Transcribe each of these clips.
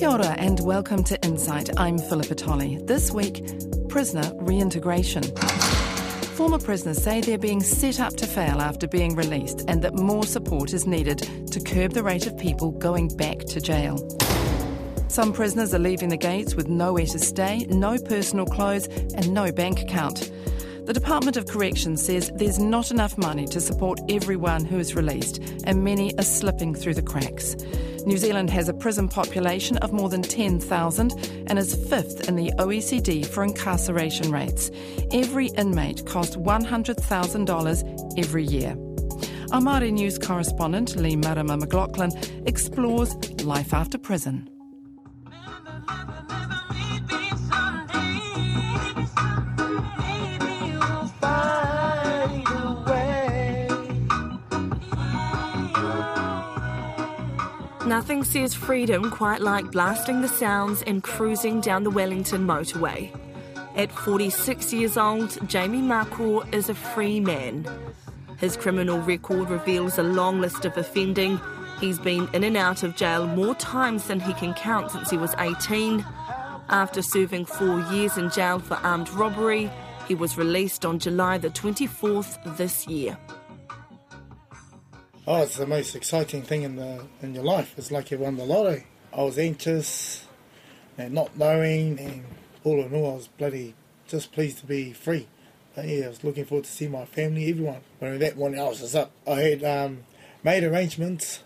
Kia ora and welcome to Insight. I'm Philippa Tolley. This week, prisoner reintegration. Former prisoners say they're being set up to fail after being released and that more support is needed to curb the rate of people going back to jail. Some prisoners are leaving the gates with nowhere to stay, no personal clothes, and no bank account. The Department of Corrections says there's not enough money to support everyone who is released, and many are slipping through the cracks. New Zealand has a prison population of more than 10,000 and is fifth in the OECD for incarceration rates. Every inmate costs $100,000 every year. Our Māori News correspondent Leigh-Marama McLachlan explores life after prison. Nothing says freedom quite like blasting the sounds and cruising down the Wellington motorway. At 46 years old, Jamie Marco is a free man. His criminal record reveals a long list of offending. He's been in and out of jail more times than he can count since he was 18. After serving four years in jail for armed robbery, he was released on July the 24th this year. Oh, it's the most exciting thing in the in your life. It's like you won the lottery. I was anxious and not knowing, and all in all, I was bloody just pleased to be free. But yeah, I was looking forward to see my family, everyone. But that morning I was up, I had um, made arrangements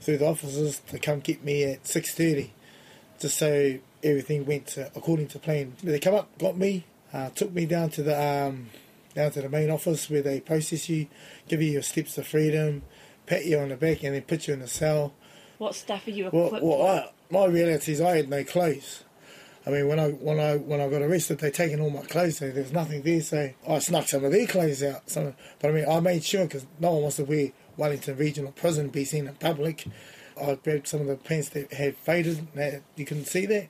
through the officers to come get me at six thirty, just so everything went uh, according to plan. They come up, got me, uh, took me down to the um, down to the main office where they process you, give you your steps to freedom pat you on the back and then put you in a cell. What stuff are you well, equipped well, with? I, my reality is I had no clothes. I mean, when I when I when I got arrested, they taken all my clothes. So there was nothing there. So I snuck some of their clothes out. Some, but I mean, I made sure because no one wants to wear Wellington Regional Prison be seen in public. I grabbed some of the pants that had faded. That you couldn't see that.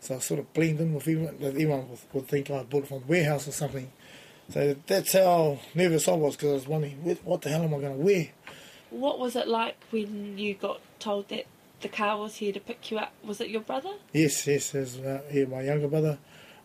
So I sort of blended in with everyone. Everyone would, would think I bought it from a warehouse or something. So that's how nervous I was because I was wondering, what the hell am I going to wear? What was it like when you got told that the car was here to pick you up? Was it your brother? Yes, yes, it was uh, yeah, my younger brother.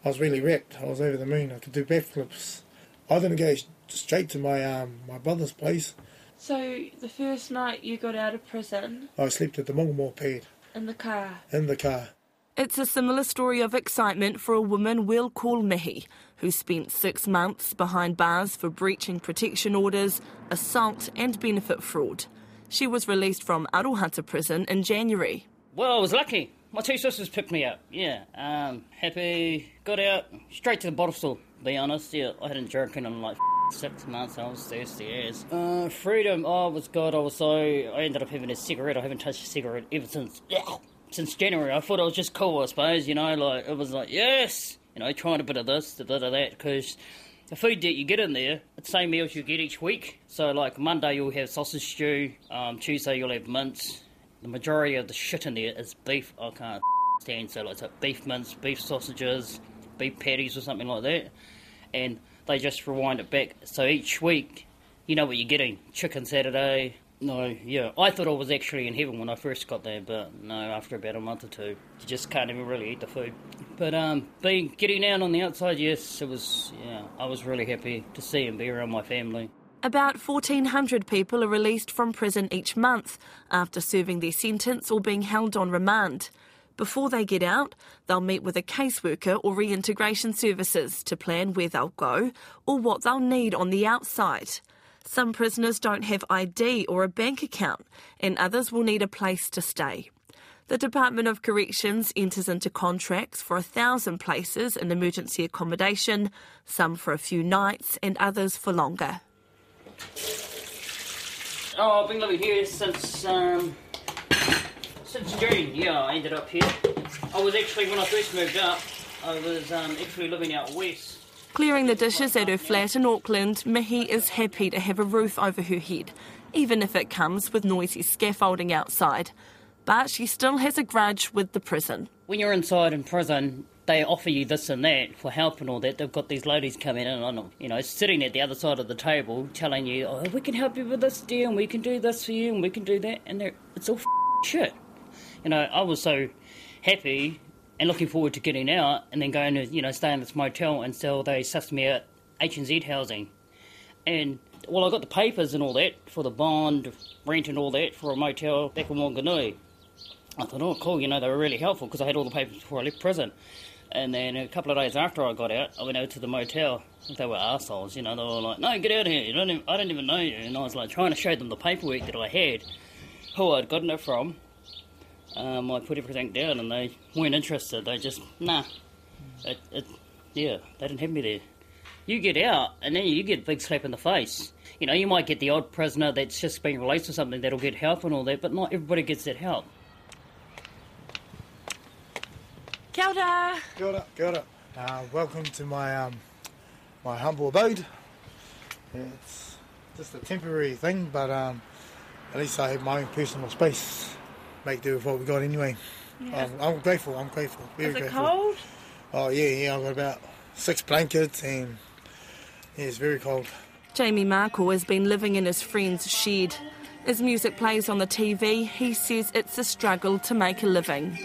I was really wrecked. I was over the moon. I could do backflips. I didn't go straight to my um, my brother's place. So the first night you got out of prison, I slept at the Mongamore pad in the car. in the car. It's a similar story of excitement for a woman we'll call Mihi, who spent six months behind bars for breaching protection orders, assault, and benefit fraud. She was released from Arohata prison in January. Well, I was lucky. My two sisters picked me up. Yeah, um, happy. Got out straight to the bottle store. Be honest, yeah, I hadn't drinking in like six months. I was thirsty as. Uh, freedom. Oh, was God. I was so. I ended up having a cigarette. I haven't touched a cigarette ever since. Since January, I thought it was just cool. I suppose you know, like it was like yes, you know, trying a bit of this, a bit of that, because the food that you get in there, it's the same meals you get each week. So, like Monday, you'll have sausage stew. Um, Tuesday, you'll have mince. The majority of the shit in there is beef. I can't stand so like so beef mince, beef sausages, beef patties, or something like that. And they just rewind it back. So each week, you know what you're getting. Chicken Saturday. No, yeah. I thought I was actually in heaven when I first got there, but no, after about a month or two, you just can't even really eat the food. But um, being getting out on the outside, yes, it was. Yeah, I was really happy to see and be around my family. About 1,400 people are released from prison each month after serving their sentence or being held on remand. Before they get out, they'll meet with a caseworker or reintegration services to plan where they'll go or what they'll need on the outside. Some prisoners don't have ID or a bank account, and others will need a place to stay. The Department of Corrections enters into contracts for a thousand places in emergency accommodation, some for a few nights and others for longer. Oh, I've been living here since um, since June. Yeah, I ended up here. I was actually when I first moved up, I was um, actually living out west. Clearing the dishes at her flat in Auckland, Mihi is happy to have a roof over her head, even if it comes with noisy scaffolding outside. But she still has a grudge with the prison. When you're inside in prison, they offer you this and that for help and all that. They've got these ladies coming in and you know sitting at the other side of the table, telling you, "Oh, we can help you with this deal, and we can do this for you, and we can do that," and it's all shit. You know, I was so happy and looking forward to getting out and then going to, you know, stay in this motel until they sussed me out HNZ housing. And, well, I got the papers and all that for the bond, rent and all that for a motel back in Wanganui. I thought, oh, cool, you know, they were really helpful because I had all the papers before I left prison. And then a couple of days after I got out, I went out to the motel. They were assholes, you know. They were like, "No, get out of here! You don't even, I don't even know you." And I was like trying to show them the paperwork that I had, who I'd gotten it from. Um, I put everything down, and they weren't interested. They just nah. It, it, yeah, they didn't have me there. You get out, and then you get a big slap in the face. You know, you might get the odd prisoner that's just been released or something that'll get help and all that, but not everybody gets that help. Kia ora. Kia ora, kia ora. Uh, welcome to my um, my humble abode. It's just a temporary thing, but um, at least I have my own personal space. Make do with what we got anyway. I'm, I'm grateful. I'm grateful. Very Is it grateful. cold? Oh yeah, yeah. I've got about six blankets, and yeah, it's very cold. Jamie Markle has been living in his friend's shed. As music plays on the TV, he says it's a struggle to make a living.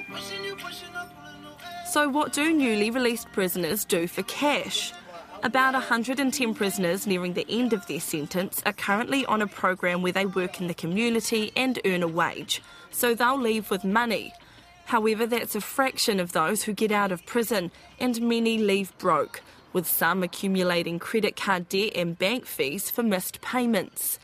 So, what do newly released prisoners do for cash? About 110 prisoners nearing the end of their sentence are currently on a program where they work in the community and earn a wage, so they'll leave with money. However, that's a fraction of those who get out of prison, and many leave broke, with some accumulating credit card debt and bank fees for missed payments.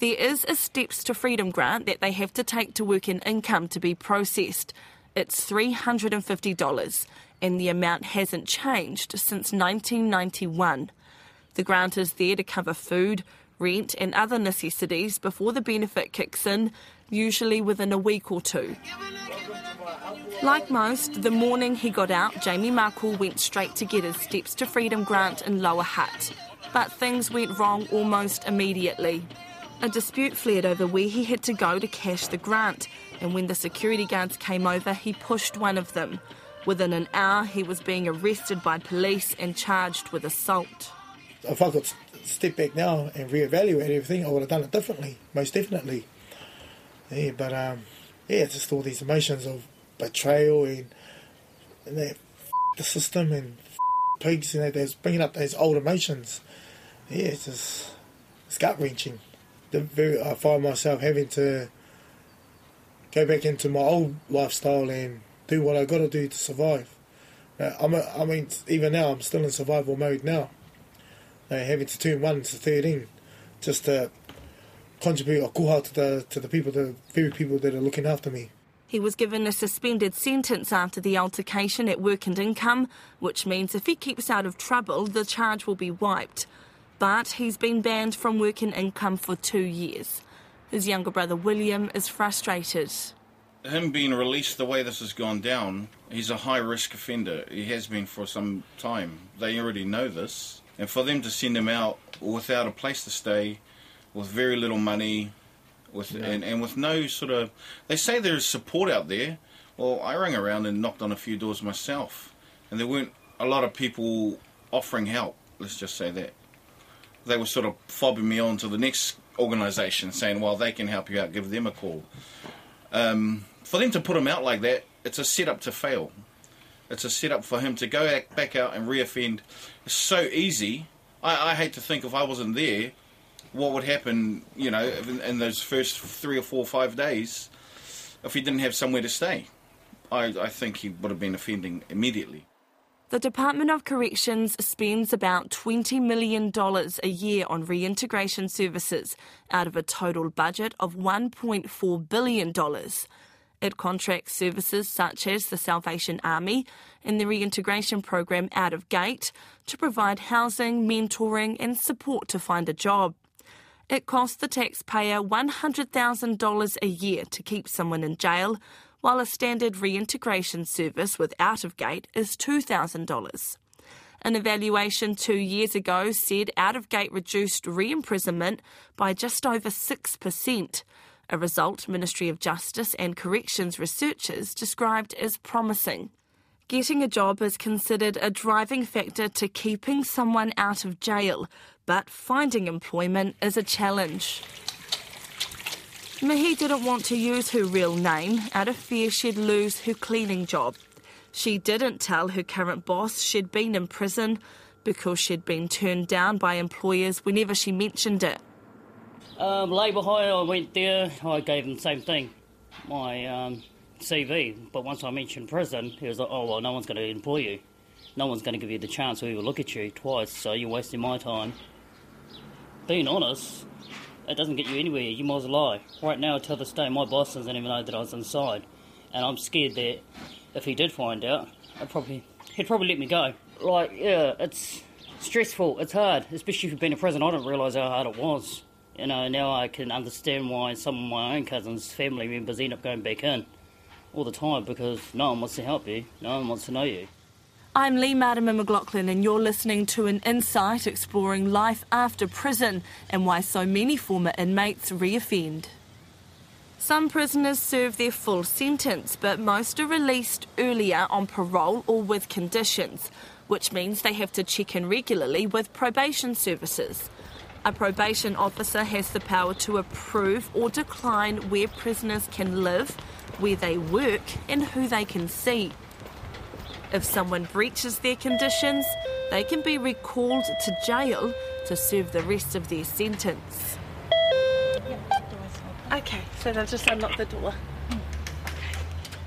There is a Steps to Freedom grant that they have to take to work in income to be processed. It's $350, and the amount hasn't changed since 1991. The grant is there to cover food, rent, and other necessities before the benefit kicks in, usually within a week or two. Like most, the morning he got out, Jamie Markle went straight to get his Steps to Freedom grant in Lower Hutt. But things went wrong almost immediately. A dispute flared over where he had to go to cash the grant, and when the security guards came over, he pushed one of them. Within an hour, he was being arrested by police and charged with assault. If I could step back now and reevaluate everything, I would have done it differently, most definitely. Yeah, but um, yeah, it's just all these emotions of betrayal and, and that the system and pigs, you know, there's bringing up those old emotions. Yeah, it's just it's gut wrenching. I find myself having to go back into my old lifestyle and do what I got to do to survive. Uh, I'm a, I mean, even now, I'm still in survival mode now. Uh, having to turn one to 13 just to contribute a koha to the, to the people, the very people that are looking after me. He was given a suspended sentence after the altercation at Work and Income, which means if he keeps out of trouble, the charge will be wiped. But he's been banned from Work and Income for two years. His younger brother William is frustrated. him being released the way this has gone down, he's a high risk offender. He has been for some time. They already know this. And for them to send him out without a place to stay, with very little money, with and, and with no sort of they say there's support out there. Well, I rang around and knocked on a few doors myself, and there weren't a lot of people offering help. Let's just say that. They were sort of fobbing me on to the next organisation, saying, "Well, they can help you out. Give them a call." um, for them to put him out like that, it's a setup to fail. It's a setup for him to go back- out and reoffend. It's so easy. I, I hate to think if I wasn't there, what would happen, you know, in, in those first three or four five days if he didn't have somewhere to stay. I, I think he would have been offending immediately. The Department of Corrections spends about $20 million a year on reintegration services out of a total budget of $1.4 billion. It contracts services such as the Salvation Army and the reintegration program Out of Gate to provide housing, mentoring, and support to find a job. It costs the taxpayer $100,000 a year to keep someone in jail, while a standard reintegration service with Out of Gate is $2,000. An evaluation two years ago said Out of Gate reduced re imprisonment by just over 6%, a result Ministry of Justice and Corrections researchers described as promising. Getting a job is considered a driving factor to keeping someone out of jail, but finding employment is a challenge. Mihi didn't want to use her real name out of fear she'd lose her cleaning job. She didn't tell her current boss she'd been in prison because she'd been turned down by employers whenever she mentioned it. Um, labour hire, I went there, I gave them the same thing, my um, CV. But once I mentioned prison, he was like, oh, well, no one's going to employ you. No one's going to give you the chance to even look at you twice, so you're wasting my time. Being honest, it doesn't get you anywhere. You might as well lie. Right now, till this day, my boss doesn't even know that I was inside. And I'm scared that if he did find out, I'd probably, he'd probably let me go. Like, yeah, it's stressful. It's hard, especially if you've been in prison. I didn't realise how hard it was. You know, now I can understand why some of my own cousins, family members end up going back in all the time because no one wants to help you, no one wants to know you. I'm Leigh-Marama McLachlan, and you're listening to an insight exploring life after prison and why so many former inmates reoffend. Some prisoners serve their full sentence, but most are released earlier on parole or with conditions, which means they have to check in regularly with probation services. A probation officer has the power to approve or decline where prisoners can live, where they work, and who they can see. If someone breaches their conditions, they can be recalled to jail to serve the rest of their sentence. Okay, so they'll just unlock the door.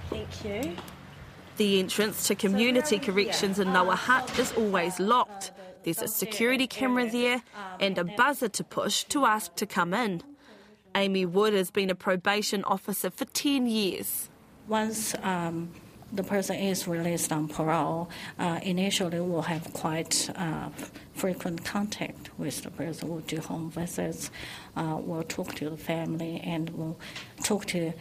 Thank you. The entrance to community corrections in Lower Hutt is always locked. There's a security camera there and a buzzer to push to ask to come in. Amy Wood has been a probation officer for 10 years. Once um, the person is released on parole, uh, initially we'll have quite uh, frequent contact with the person. We'll do home visits, uh, we'll talk to the family, and we'll talk to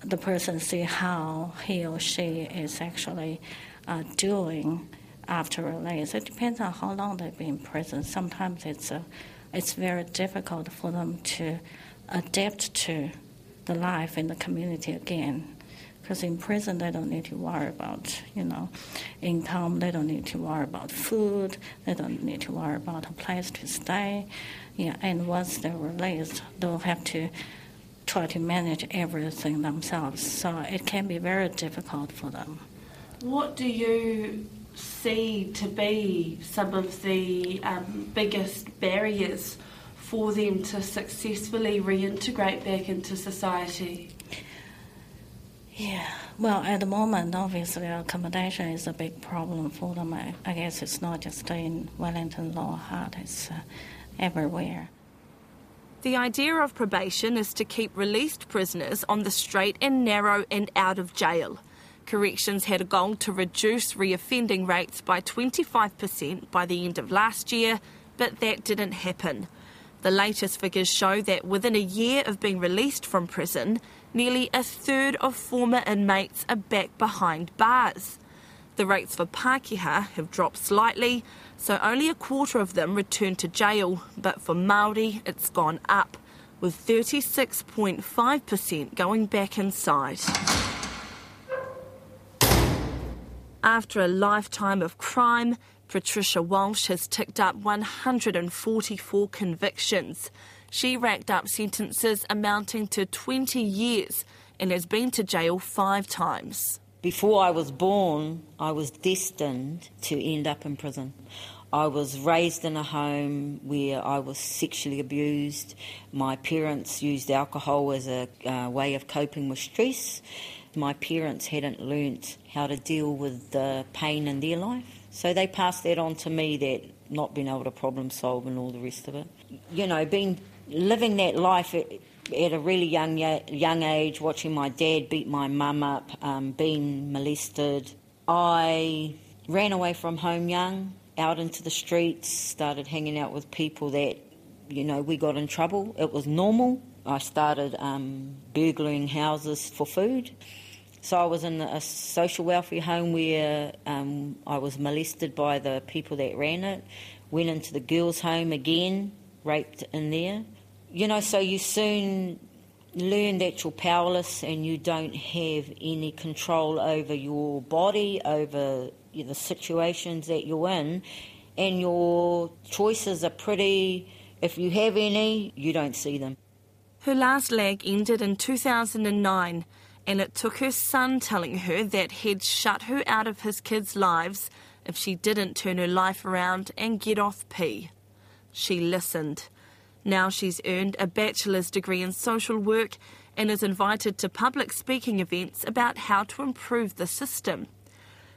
the person, see how he or she is actually uh, doing after release. It depends on how long they've been in prison. Sometimes it's it's very difficult for them to adapt to the life in the community again. Because in prison, they don't need to worry about, you know, income. They don't need to worry about food. They don't need to worry about a place to stay. Yeah, and once they're released, they'll have to try to manage everything themselves. So it can be very difficult for them. What do you see to be some of the um, biggest barriers for them to successfully reintegrate back into society? Yeah, well, at the moment, obviously, accommodation is a big problem for them. I, I guess it's not just in Wellington Lower Hutt, it's uh, everywhere. The idea of probation is to keep released prisoners on the straight and narrow and out of jail. Corrections had a goal to reduce reoffending rates by 25% by the end of last year, but that didn't happen. The latest figures show that within a year of being released from prison, nearly a third of former inmates are back behind bars. The rates for Pākehā have dropped slightly, so only a quarter of them return to jail, but for Māori it's gone up, with 36.5% going back inside. After a lifetime of crime, Patricia Walsh has ticked up 144 convictions. She racked up sentences amounting to 20 years and has been to jail five times. Before I was born, I was destined to end up in prison. I was raised in a home where I was sexually abused. My parents used alcohol as a uh, way of coping with stress my parents hadn't learnt how to deal with the pain in their life. So they passed that on to me that not being able to problem solve and all the rest of it. You know, being living that life at, at a really young young age, watching my dad beat my mum up, um, being molested. I ran away from home young, out into the streets, started hanging out with people that, you know, we got in trouble. It was normal. I started um, burglaring houses for food. So I was in a social welfare home where um, I was molested by the people that ran it. Went into the girls' home again, raped in there. You know, so you soon learn that you're powerless and you don't have any control over your body, over the situations that you're in, and your choices are pretty. If you have any, you don't see them. Her last lag ended in 2009, and it took her son telling her that he'd shut her out of his kids' lives if she didn't turn her life around and get off P. She listened. Now she's earned a bachelor's degree in social work and is invited to public speaking events about how to improve the system.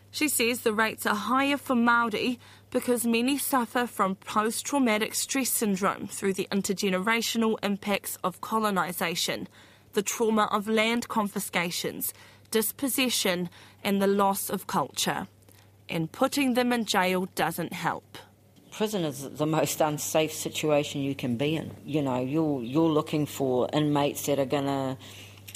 She says the rates are higher for Māori because many suffer from post traumatic stress syndrome through the intergenerational impacts of colonisation, the trauma of land confiscations, dispossession, and the loss of culture. And putting them in jail doesn't help prison is the most unsafe situation you can be in. You know, you're you're looking for inmates that are going to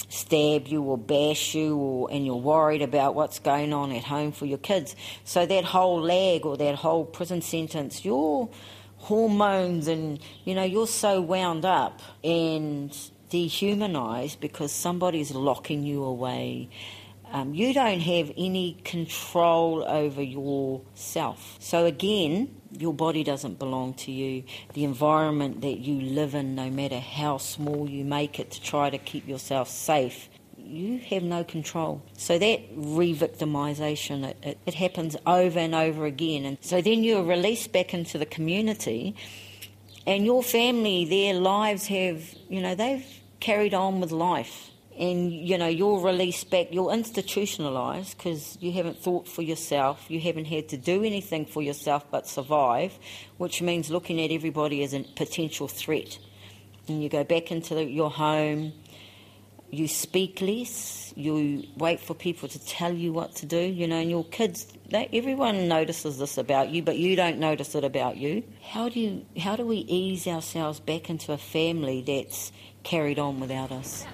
stab you or bash you, or, and you're worried about what's going on at home for your kids. So that whole lag or that whole prison sentence, your hormones and you know you're so wound up and dehumanized because somebody's locking you away um, you don't have any control over yourself. So, again, your body doesn't belong to you. The environment that you live in, no matter how small you make it to try to keep yourself safe, you have no control. So that re-victimisation, it, it, it happens over and over again. And so then you're released back into the community and your family, their lives have, you know, they've carried on with life. And you know you're released back you're institutionalized because you haven't thought for yourself you haven't had to do anything for yourself but survive which means looking at everybody as a potential threat. And you go back into the, your home you speak less you wait for people to tell you what to do you know and your kids they, everyone notices this about you but you don't notice it about you. How do you how do we ease ourselves back into a family that's carried on without us.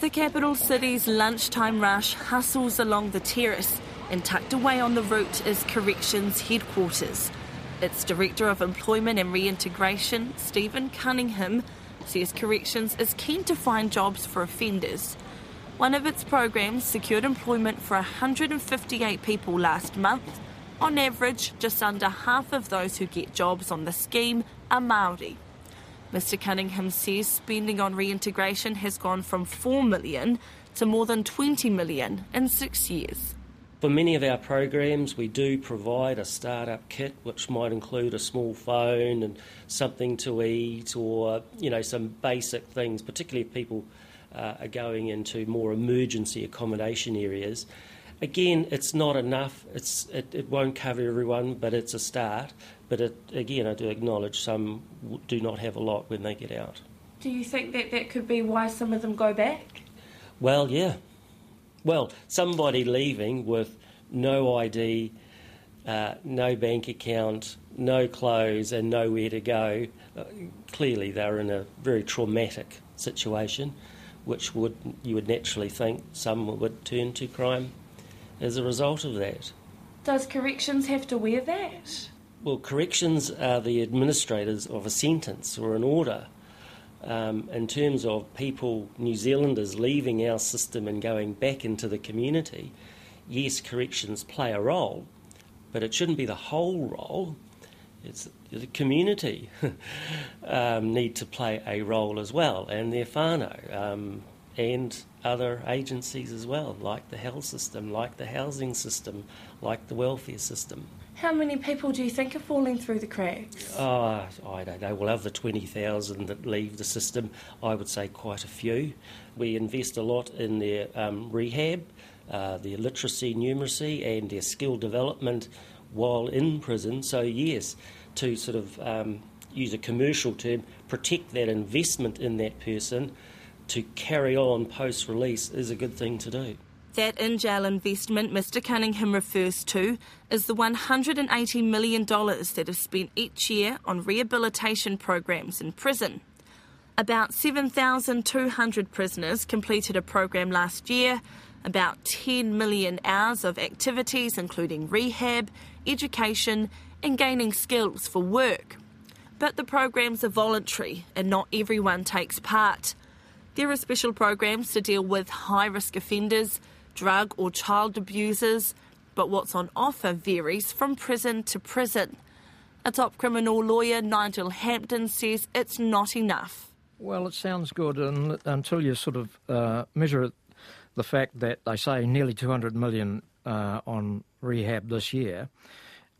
The capital city's lunchtime rush hustles along the terrace, and tucked away on the route is Corrections headquarters. Its Director of Employment and Reintegration, Stephen Cunningham, says Corrections is keen to find jobs for offenders. One of its programs secured employment for 158 people last month. On average, just under half of those who get jobs on the scheme are Māori. Mr Cunningham says spending on reintegration has gone from 4 million to more than 20 million in six years. For many of our programs, we do provide a start-up kit, which might include a small phone and something to eat, or you know some basic things. Particularly if people uh, are going into more emergency accommodation areas. Again, it's not enough. It's, it, it won't cover everyone, but it's a start. But it, again, I do acknowledge some do not have a lot when they get out. Do you think that that could be why some of them go back? Well, yeah. Well, somebody leaving with no ID, uh, no bank account, no clothes, and nowhere to go, uh, clearly they're in a very traumatic situation, which would you would naturally think some would turn to crime as a result of that. Does corrections have to wear that? Well, corrections are the administrators of a sentence or an order. Um, in terms of people, New Zealanders leaving our system and going back into the community, yes, corrections play a role, but it shouldn't be the whole role. It's the community um, need to play a role as well, and their whānau, um, and other agencies as well, like the health system, like the housing system, like the welfare system. How many people do you think are falling through the cracks? Oh, I don't know. Well, of the 20,000 that leave the system, I would say quite a few. We invest a lot in their um, rehab, uh, their literacy, numeracy, and their skill development while in prison. So, yes, to sort of um, use a commercial term, protect that investment in that person to carry on post release is a good thing to do. That in jail investment Mr Cunningham refers to is the $180 million that is spent each year on rehabilitation programs in prison. About 7,200 prisoners completed a program last year, about 10 million hours of activities including rehab, education, and gaining skills for work. But the programs are voluntary and not everyone takes part. There are special programs to deal with high risk offenders drug or child abusers, but what's on offer varies from prison to prison. A top criminal lawyer, Nigel Hampton, says it's not enough. Well, it sounds good and, until you sort of uh, measure the fact that they say nearly 200 million uh, on rehab this year,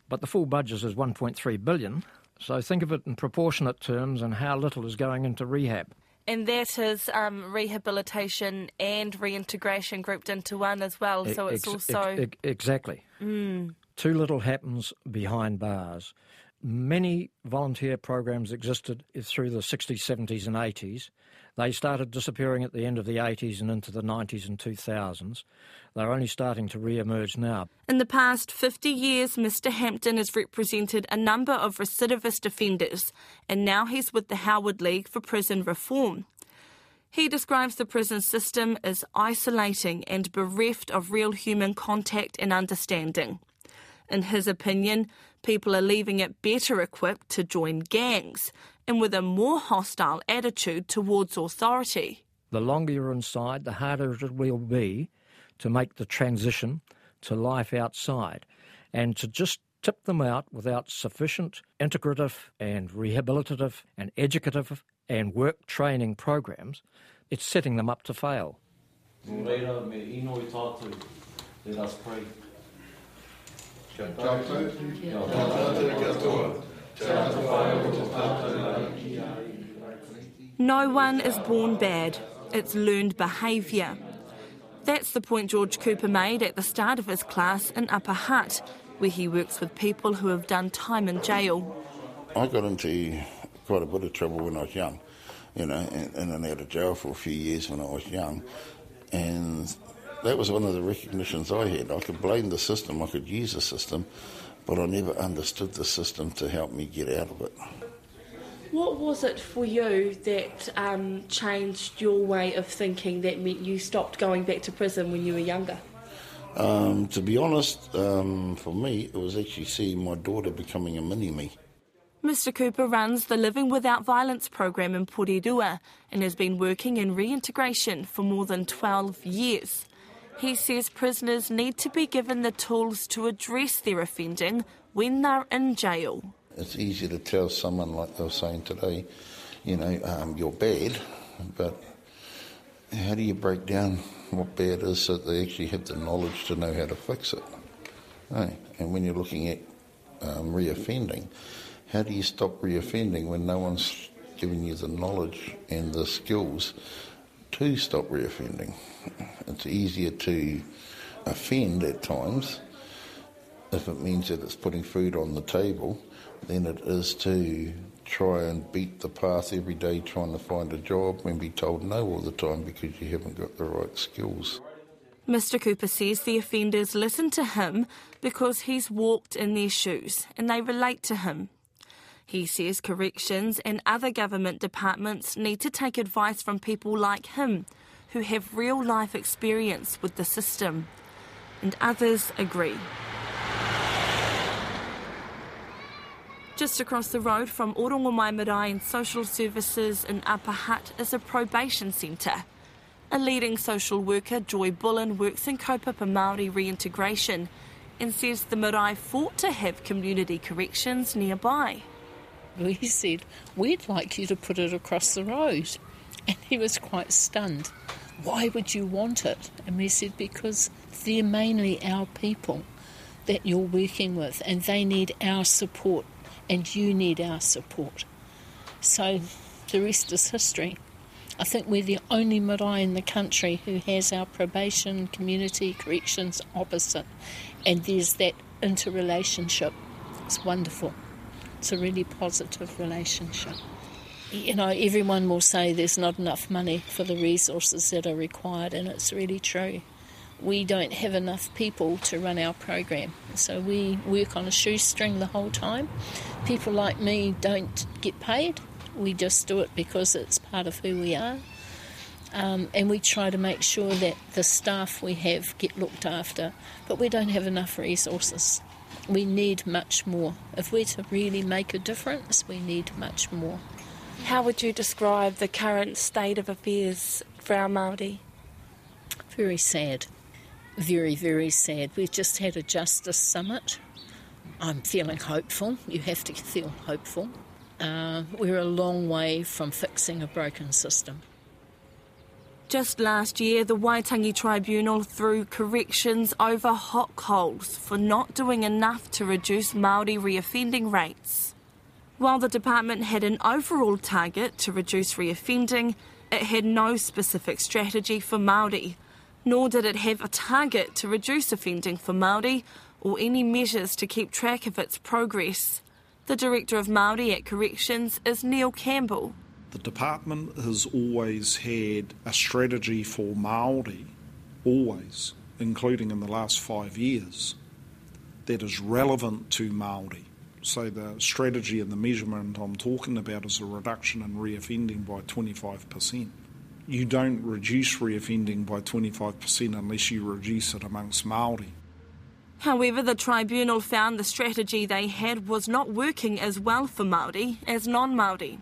but the full budget is 1.3 billion. So think of it in proportionate terms and how little is going into rehab. And that is um, rehabilitation and reintegration grouped into one as well. So it's Ex- also. ex- exactly. Mm. Too little happens behind bars. Many volunteer programs existed through the 60s, 70s, and 80s. They started disappearing at the end of the 80s and into the 90s and 2000s. They're only starting to re emerge now. In the past 50 years, Mr. Hampton has represented a number of recidivist offenders, and now he's with the Howard League for Prison Reform. He describes the prison system as isolating and bereft of real human contact and understanding. In his opinion, people are leaving it better equipped to join gangs and with a more hostile attitude towards authority. The longer you're inside, the harder it will be to make the transition to life outside. And to just tip them out without sufficient integrative and rehabilitative and educative and work training programs, it's setting them up to fail. Let us pray. No one is born bad, it's learned behaviour. That's the point George Cooper made at the start of his class in Upper Hutt, where he works with people who have done time in jail. I got into quite a bit of trouble when I was young, you know, in, and out of jail for a few years when I was young. And that was one of the recognitions I had. I could blame the system, I could use the system, but I never understood the system to help me get out of it. What was it for you that um, changed your way of thinking that meant you stopped going back to prison when you were younger? Um, to be honest, um, for me, it was actually seeing my daughter becoming a mini me. Mr Cooper runs the Living Without Violence program in Porirua and has been working in reintegration for more than 12 years. He says prisoners need to be given the tools to address their offending when they're in jail. It's easy to tell someone, like they were saying today, you know, um, you're bad, but how do you break down what bad is so that they actually have the knowledge to know how to fix it? And when you're looking at um, reoffending, how do you stop reoffending when no one's giving you the knowledge and the skills to stop reoffending? It's easier to offend at times if it means that it's putting food on the table than it is to try and beat the path every day trying to find a job and be told no all the time because you haven't got the right skills. Mr Cooper says the offenders listen to him because he's walked in their shoes and they relate to him. He says corrections and other government departments need to take advice from people like him who have real life experience with the system. And others agree. Just across the road from Orongomai Marae and Social Services in Upper Hutt is a probation centre. A leading social worker, Joy Bullen, works in kaupapa Māori reintegration and says the marae fought to have community corrections nearby. We said, We'd like you to put it across the road. And he was quite stunned. Why would you want it? And we said, Because they're mainly our people that you're working with, and they need our support, and you need our support. So the rest is history. I think we're the only marae in the country who has our probation, community corrections opposite, and there's that interrelationship. It's wonderful. It's a really positive relationship. You know, everyone will say there's not enough money for the resources that are required, and it's really true. We don't have enough people to run our program, so we work on a shoestring the whole time. People like me don't get paid, we just do it because it's part of who we are. Um, and we try to make sure that the staff we have get looked after, but we don't have enough resources. We need much more. If we're to really make a difference, we need much more. How would you describe the current state of affairs for our Māori? Very sad. Very, very sad. We've just had a justice summit I'm feeling hopeful. You have to feel hopeful. Uh, we're a long way from fixing a broken system. Just last year, the Waitangi Tribunal threw corrections over hot coals for not doing enough to reduce Māori reoffending rates. While the department had an overall target to reduce reoffending, it had no specific strategy for Māori, nor did it have a target to reduce offending for Māori or any measures to keep track of its progress. The Director of Māori at Corrections is Neil Campbell. The department has always had a strategy for Māori, always, including in the last five years, that is relevant to Māori. So the strategy and the measurement I'm talking about is a reduction in reoffending by 25%. You don't reduce reoffending by 25% unless you reduce it amongst Māori. However, the tribunal found the strategy they had was not working as well for Māori as non-Māori.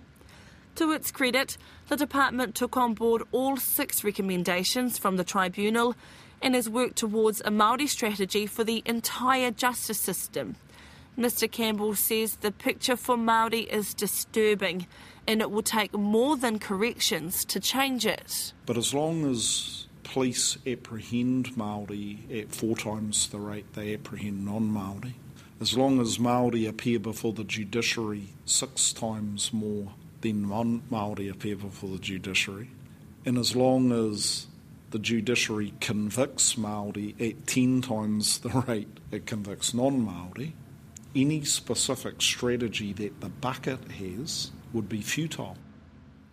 To its credit, the department took on board all six recommendations from the tribunal and has worked towards a Māori strategy for the entire justice system. Mr Campbell says the picture for Māori is disturbing and it will take more than corrections to change it. But as long as police apprehend Māori at four times the rate they apprehend non-Māori, as long as Māori appear before the judiciary six times more then Māori appear for the judiciary. And as long as the judiciary convicts Māori at 10 times the rate it convicts non Māori, any specific strategy that the bucket has would be futile.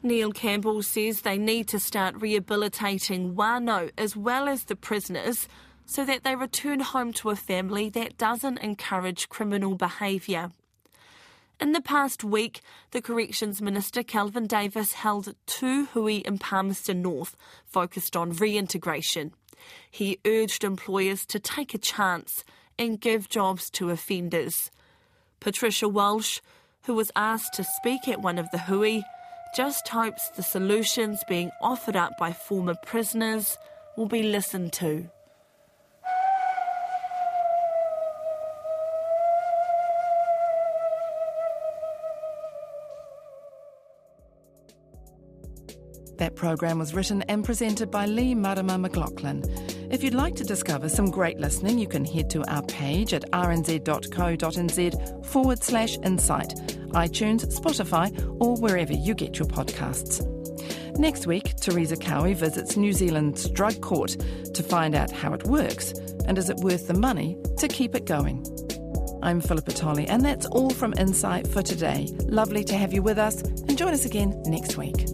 Neil Campbell says they need to start rehabilitating whānau as well as the prisoners so that they return home to a family that doesn't encourage criminal behaviour. In the past week, the Corrections Minister Kelvin Davis held two hui in Palmerston North focused on reintegration. He urged employers to take a chance and give jobs to offenders. Patricia Walsh, who was asked to speak at one of the hui, just hopes the solutions being offered up by former prisoners will be listened to. That program was written and presented by Leigh-Marama McLachlan. If you'd like to discover some great listening, you can head to our page at rnz.co.nz forward slash insight, iTunes, Spotify, or wherever you get your podcasts. Next week, Teresa Cowie visits New Zealand's drug court to find out how it works and is it worth the money to keep it going. I'm Philippa Tolley, and that's all from Insight for today. Lovely to have you with us, and join us again next week.